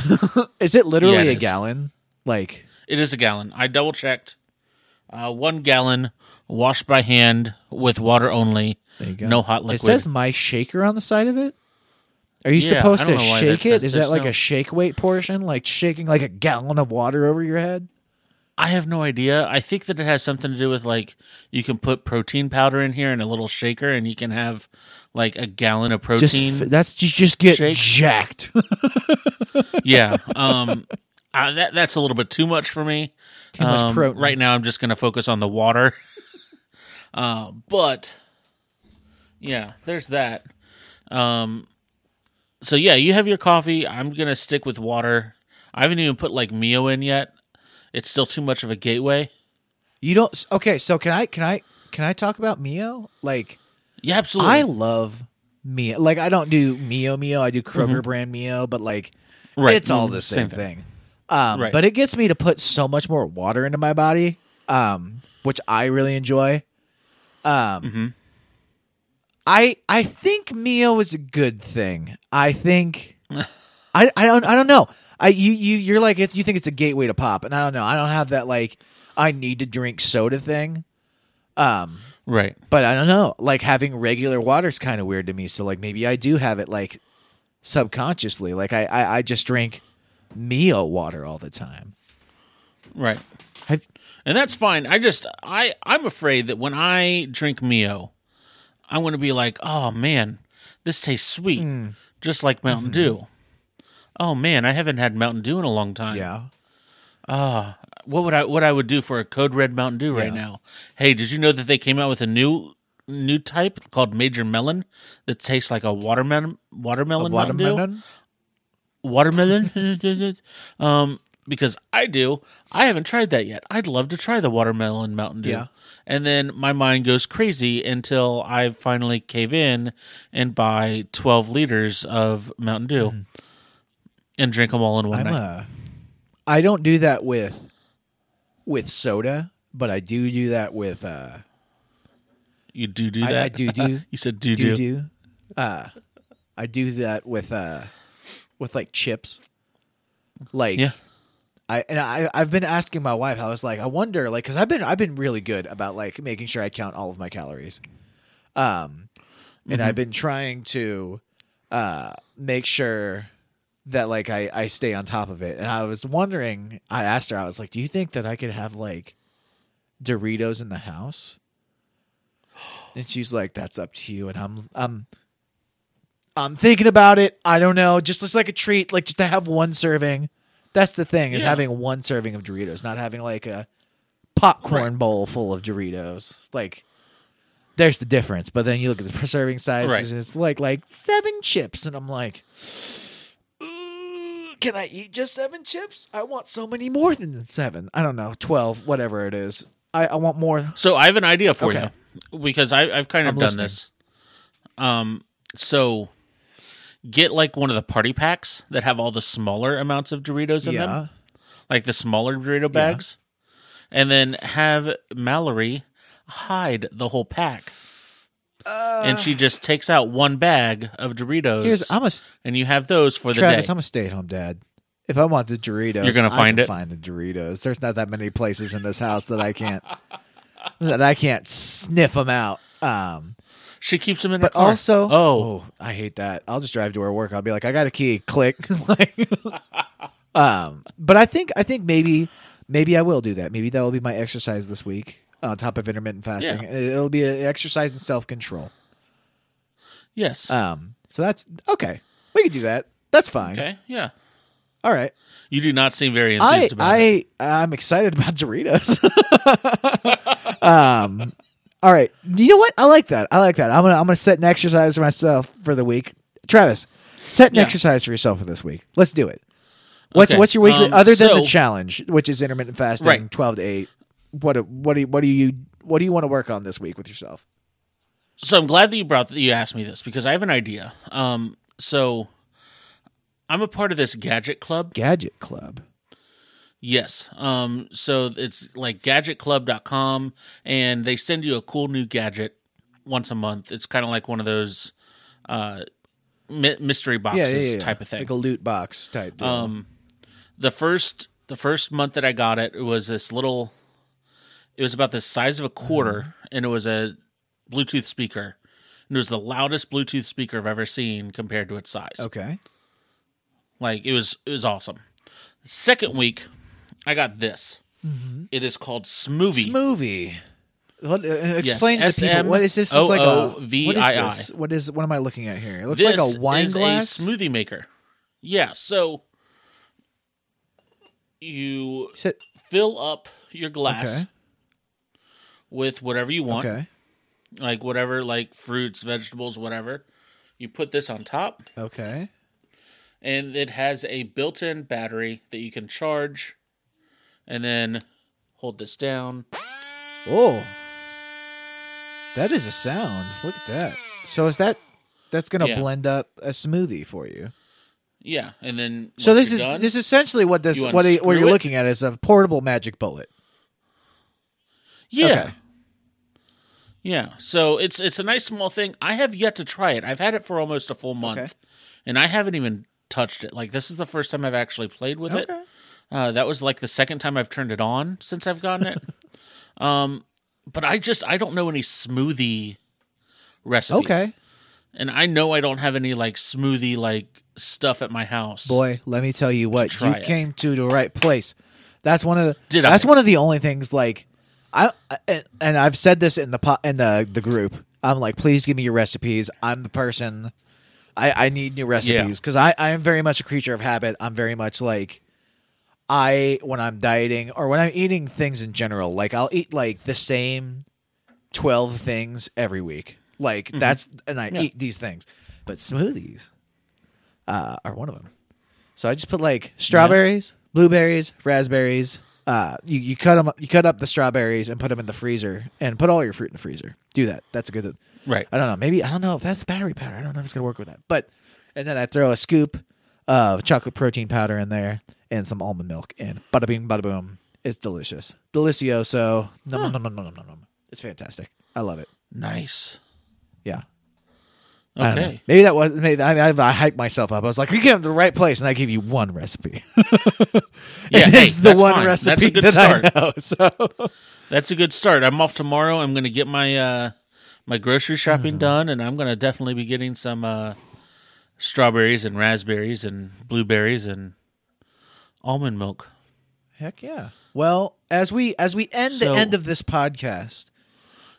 is it literally Yeah, it a is. gallon? Like It is a gallon. I double checked. Uh, one gallon, washed by hand with water only. there you go. No hot liquid. It says my shaker on the side of it. Are you Yeah, supposed to shake it? says Is that like no- a shake weight portion, like shaking like a gallon of water over your head? I have no idea. I think that it has something to do with like you can put protein powder in here and a little shaker, and you can have like a gallon of protein. f- that's you just get shake. jacked. yeah. Um, uh, that that's a little bit too much for me. Too much Um, protein. Right now, I'm just going to focus on the water. uh, but yeah, there's that. Um, so yeah, you have your coffee. I'm gonna stick with water. I haven't even put like Mio in yet. It's still too much of a gateway. You don't. Okay, so can I can I can I talk about Mio? Like Yeah, absolutely. I love Mio. Like I don't do Mio Mio. I do Kroger brand Mio, but like Mm-hmm. Right. it's all Mm, the same same, thing. thing. Um, Right. But it gets me to put so much more water into my body, um, which I really enjoy. Um, Mm-hmm. I I think Mio is a good thing. I think I I don't I don't know. I you you you're like it's, you think it's a gateway to pop, and I don't know. I don't have that like I need to drink soda thing. Um, right. but I don't know. Like having regular water is kind of weird to me. So like maybe I do have it like subconsciously. Like I I, I just drink Mio water all the time. Right. Have, and that's fine. I just I I'm afraid that when I drink Mio, I'm going to be like, oh man, this tastes sweet, Hmm. just like Mountain Mm-hmm. Dew. Oh man, I haven't had Mountain Dew in a long time. yeah. Ah, what would I what I would do for a Code Red Mountain Dew right Yeah. now? Hey, did you know that they came out with a new new type called Major Melon that tastes like a watermelon watermelon Mountain Dew? Watermelon. watermelon um because i do i haven't tried that yet i'd love to try the watermelon mountain dew Yeah. and then my mind goes crazy until i finally cave in and buy 12 liters of mountain dew and drink them all in one Mm-hmm. I'm night a. I don't do that with with soda, but I do do that with uh you do do that I do do. you said do do do, uh I do that with uh with like chips. Like yeah I and I I've been asking my wife. I was like, I wonder, like, because I've been I've been really good about like making sure I count all of my calories, um, and I've been trying to uh make sure that like I I stay on top of it. And I was wondering. I asked her. I was like, Do you think that I could have like Doritos in the house? And she's like, That's up to you. And I'm I'm. I'm thinking about it. I don't know. Just as like a treat, like just to have one serving. That's the thing is Yeah. having one serving of Doritos, not having like a popcorn Right. bowl full of Doritos. Like, there's the difference. But then you look at the serving sizes, Right. and it's like like seven chips, and I'm like, "Ooh, can I eat just seven chips? I want so many more than seven. I don't know, twelve, whatever it is. I, I want more. So I have an idea for Okay. you because I, I've kind of I'm done listening. this. Um, so get like one of the party packs that have all the smaller amounts of Doritos in Yeah, them, like the smaller Dorito bags, and then have Mallory hide the whole pack. And she just takes out one bag of Doritos, here's I'm a and you have those for the Travis. day. I'm a stay at home dad. If I want the Doritos, You're gonna find it? Find the Doritos. There's not that many places in this house that I can't that I can't sniff them out. Um, she keeps them in but her car. also, oh, I hate that. I'll just drive to her work. I'll be like, I got a key. Click. like, um, but I think I think maybe maybe I will do that. Maybe that will be my exercise this week on top of intermittent fasting. Yeah. It'll be an exercise in self control. yes, Um, so that's okay. We can do that. That's fine. Okay, yeah. All right. You do not seem very I enthused about it. I I'm excited about Doritos. um. All right. You know what? I like that. I like that. I'm gonna I'm gonna set an exercise for myself for the week. Travis, set an Yeah. exercise for yourself for this week. Let's do it. What's Okay, what's your weekly um, other than the challenge, which is intermittent fasting, Right. twelve to eight? What do- what do you, what do you what do you want to work on this week with yourself? So I'm glad that you brought that you asked me this because I have an idea. Um, so I'm a part of this gadget club. Gadget Club. Yes. Um, so it's like gadgetclub.com and they send you a cool new gadget once a month. It's kind of like one of those uh, my- mystery Yeah, boxes yeah, yeah, type of thing. like a loot box type. Deal. Um, the first the first month that I got it, it was this little. It was about the size of a quarter, Mm-hmm. and it was a Bluetooth speaker. And it was the loudest Bluetooth speaker I've ever seen compared to its size. okay. Like it was, it was awesome. Second week, I got this. Mm-hmm. It is called Smoothie. Smoothie. What, uh, explain to people what is this? Is like a what is this? What is? What am I looking at here? It looks this like a wine glass. a smoothie maker. Yeah, so you fill up your glass Okay. With whatever you want, Okay. like whatever, like fruits, vegetables, whatever. You put this on top, Okay. and it has a built-in battery that you can charge, and then hold this down. Oh, that is a sound. Look at that. So is that that's gonna Yeah. blend up a smoothie for you? Yeah, and then So this is done- this is essentially what this what, what you're it. looking at is a portable magic bullet. yeah. Okay. Yeah, so it's it's a nice small thing. I have yet to try it. I've had it for almost a full month, Okay. and I haven't even touched it. Like this is the first time I've actually played with it. Uh, that was like the second time I've turned it on since I've gotten it. um, but I just I don't know any smoothie recipes. Okay. and I know I don't have any like smoothie like stuff at my house. Boy, let me tell you what you it. came to the right place. That's one of the Did I? that's one of the only things like I and, I've said this in the po- in the the group. I'm like, please give me your recipes. I'm the person. I I need new recipes because I I am very much a creature of habit. I'm very much like. I when I'm dieting or when I'm eating things in general, like I'll eat like the same twelve things every week. Like that's and I Yeah. eat these things, but smoothies uh, are one of them. So I just put like strawberries, blueberries, raspberries. Uh, you, you cut them, you cut up the strawberries and put them in the freezer, and put all your fruit in the freezer. Do that. That's a good. Right. I don't know. Maybe I don't know if that's battery powder. I don't know if it's gonna work with that. But and then I throw a scoop of chocolate protein powder in there and some almond milk, and bada bing, bada boom. It's delicious, delicioso. No, no, no, no, no, no, no, no. It's fantastic. I love it. Nice. Yeah. I don't know. Okay. Maybe that was maybe I, I, I hyped myself up. I was like, "You get to the right place," and I give you one recipe. Yeah, hey, it's the one fine. recipe That's a good that start. I know. So That's a good start. I'm off tomorrow. I'm going to get my uh, my grocery shopping Mm-hmm. done, and I'm going to definitely be getting some uh, strawberries and raspberries and blueberries and almond milk. heck yeah. Well, as we as we end So- the end of this podcast,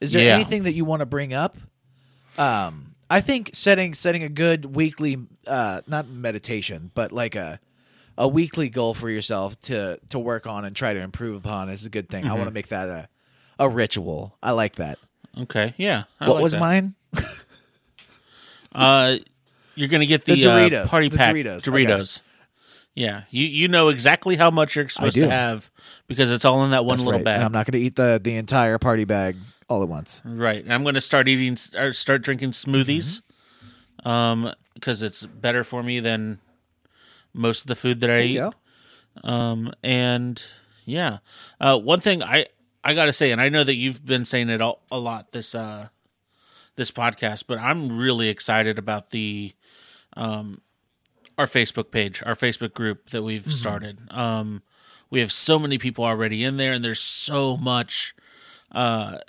is there Yeah. anything that you want to bring up? Um, I think setting setting a good weekly, uh, not meditation, but like a a weekly goal for yourself to to work on and try to improve upon is a good thing. I Mm-hmm. want to make that a a ritual. I like that. Okay, yeah. I what like was that. mine? Uh, you're going to get the, The Doritos. Uh, party The pack Doritos. Okay. Yeah, you you know exactly how much you're supposed to have because it's all in that one That's little right. bag. And I'm not going to eat the the entire party bag all at once. Right. I'm going to start eating or start drinking smoothies. Mm-hmm. Um because it's better for me than most of the food that I eat. Yeah. Um and yeah. Uh one thing I I got to say and I know that you've been saying it all, a lot this uh this podcast, but I'm really excited about the um our Facebook page, our Facebook group that we've started. Um we have so many people already in there and there's so much uh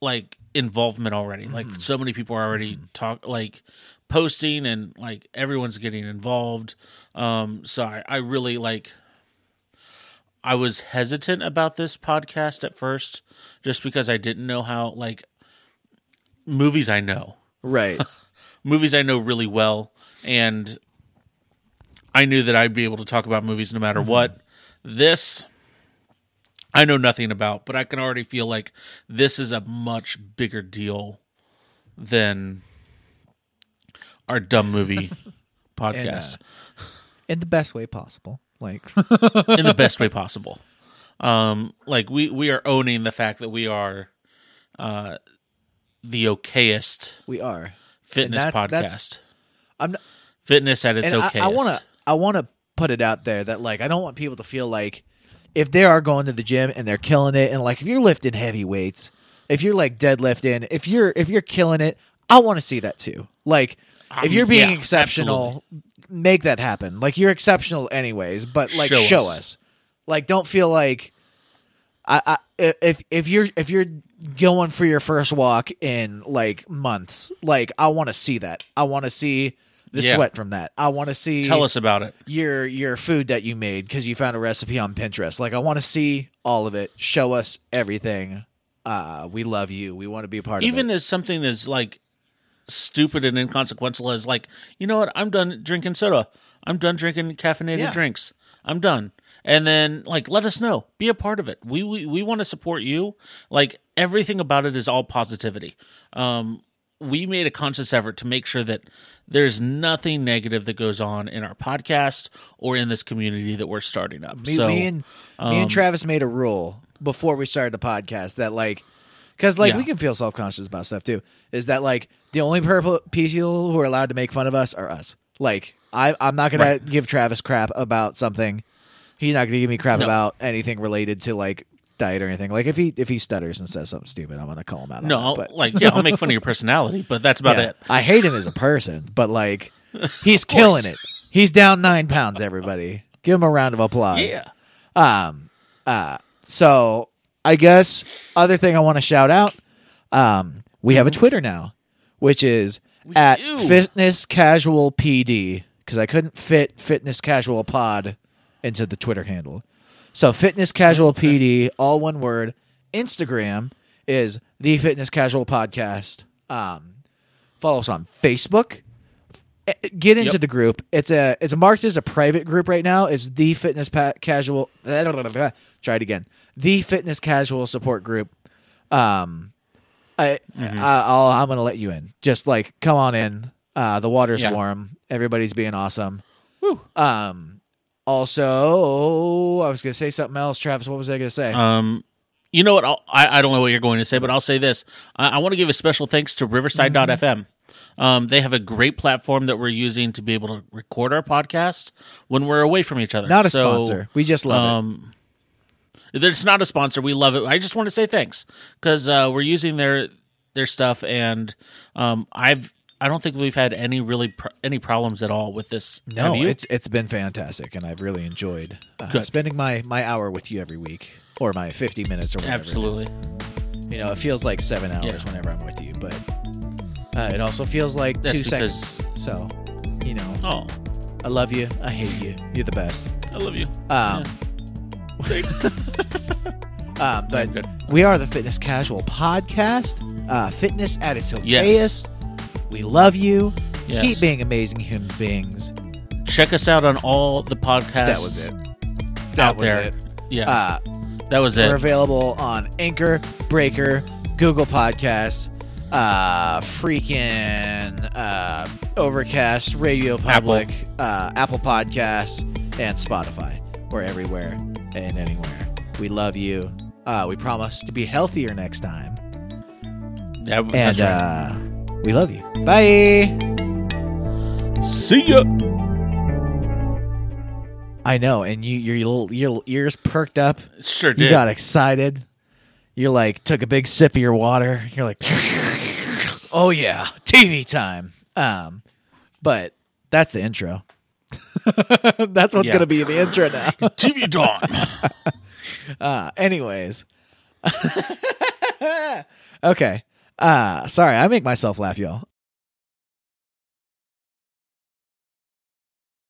like involvement already. Like mm-hmm. so many people are already mm-hmm. talk like posting and like everyone's getting involved. Um so I, I really like I was hesitant about this podcast at first just because I didn't know how like movies I know. Right. Movies I know really well and I knew that I'd be able to talk about movies no matter mm-hmm. what. This I know nothing about, but I can already feel like this is a much bigger deal than our dumb movie podcast in the best way possible. Like in the best way possible. Um, like we we are owning the fact that we are uh the okayest we are. fitness that's- podcast. that's- I'm not, Fitness at its and okayest. I, I want to I want to put it out there that like I don't want people to feel like if they are going to the gym and they're killing it and like if you're lifting heavy weights, if you're like deadlifting, if you're if you're killing it, I want to see that too. Like if Um, you're being yeah, exceptional, make that happen. Like you're exceptional anyways, but like Show show, us. us. Like don't feel like I, I if if you're if you're going for your first walk in like months, like I want to see that. I want to see the Yeah. sweat from that. I want to see Tell us about it. your your food that you made because you found a recipe on Pinterest. Like I want to see all of it. Show us everything. Uh, we love you. We want to be a part Even of it. Even as something as like stupid and inconsequential as like, you know what? I'm done drinking soda. I'm done drinking caffeinated Yeah. drinks. I'm done. And then like let us know. Be a part of it. We we, we want to support you. Like everything about it is all positivity. Um we made a conscious effort to make sure that there's nothing negative that goes on in our podcast or in this community that we're starting up. Me, so me and me um, and Travis made a rule before we started the podcast that like because like Yeah. we can feel self conscious about stuff too. Is that like the only purple people who are allowed to make fun of us are us? Like I I'm not gonna Right. give Travis crap about something. He's not gonna give me crap No. about anything related to like diet or anything. Like if he if he stutters and says something stupid, I'm gonna call him out. no, on I'll, but like yeah, I'll make fun of your personality, but that's about yeah, it. I hate him as a person, but like he's killing it. He's down nine pounds. Everybody, give him a round of applause. Yeah. Um. Uh. So I guess other thing I want to shout out. Um. We have a Twitter now, which is at do. Fitness Casual PD because I couldn't fit Fitness Casual Pod into the Twitter handle. So Fitness Casual PD, all one word. Instagram is the Fitness Casual Podcast. Um, follow us on Facebook. Get into Yep. the group. It's a it's marked as a private group right now. It's the Fitness pa- Casual. Try it again. The Fitness Casual Support Group. Um, I, Mm-hmm. I I'll, I'm gonna let you in. Just like come on in. Uh, the water's Yeah. warm. Everybody's being awesome. Woo. Um, also, I was gonna say something else. Travis, what was I gonna say? Um, you know what? I'll, I I don't know what you're going to say, but I'll say this. I, I want to give a special thanks to Riverside.fm. Um, they have a great platform that we're using to be able to record our podcast when we're away from each other. Not a So, sponsor. We just love it. Um, it's not a sponsor. We love it. I just want to say thanks because uh, we're using their their stuff, and um, I've I don't think we've had any really pr- any problems at all with this. No, it's it's been fantastic, and I've really enjoyed uh, spending my my hour with you every week, or my fifty minutes, or whatever. absolutely. You know, it feels like seven hours Yeah. whenever I'm with you, but uh, it also feels like That's two seconds. So, you know, oh, I love you. I hate you. You're the best. I love you. Um, Thanks. um, but we are the Fitness Casual Podcast. Uh, fitness at its okayest. Yes. We love you. Yes. Keep being amazing human beings. Check us out on all the podcasts. That was it. That out was there. it. Yeah, Uh, that was it. We're available on Anchor, Breaker, Google Podcasts, uh, freaking uh, Overcast, Radio Public, uh, Apple Podcasts, and Spotify. We're everywhere and anywhere. We love you. Uh, we promise to be healthier next time. Yeah, And that's right. uh, we love you. Bye. See ya. I know, and you your little your ears perked up. Sure did. You got excited. You like took a big sip of your water. You're like, oh yeah, TV time. Um, but that's the intro. that's what's Yeah. gonna be the intro now. TV time. Uh, anyways, okay. Uh, sorry, I make myself laugh, y'all.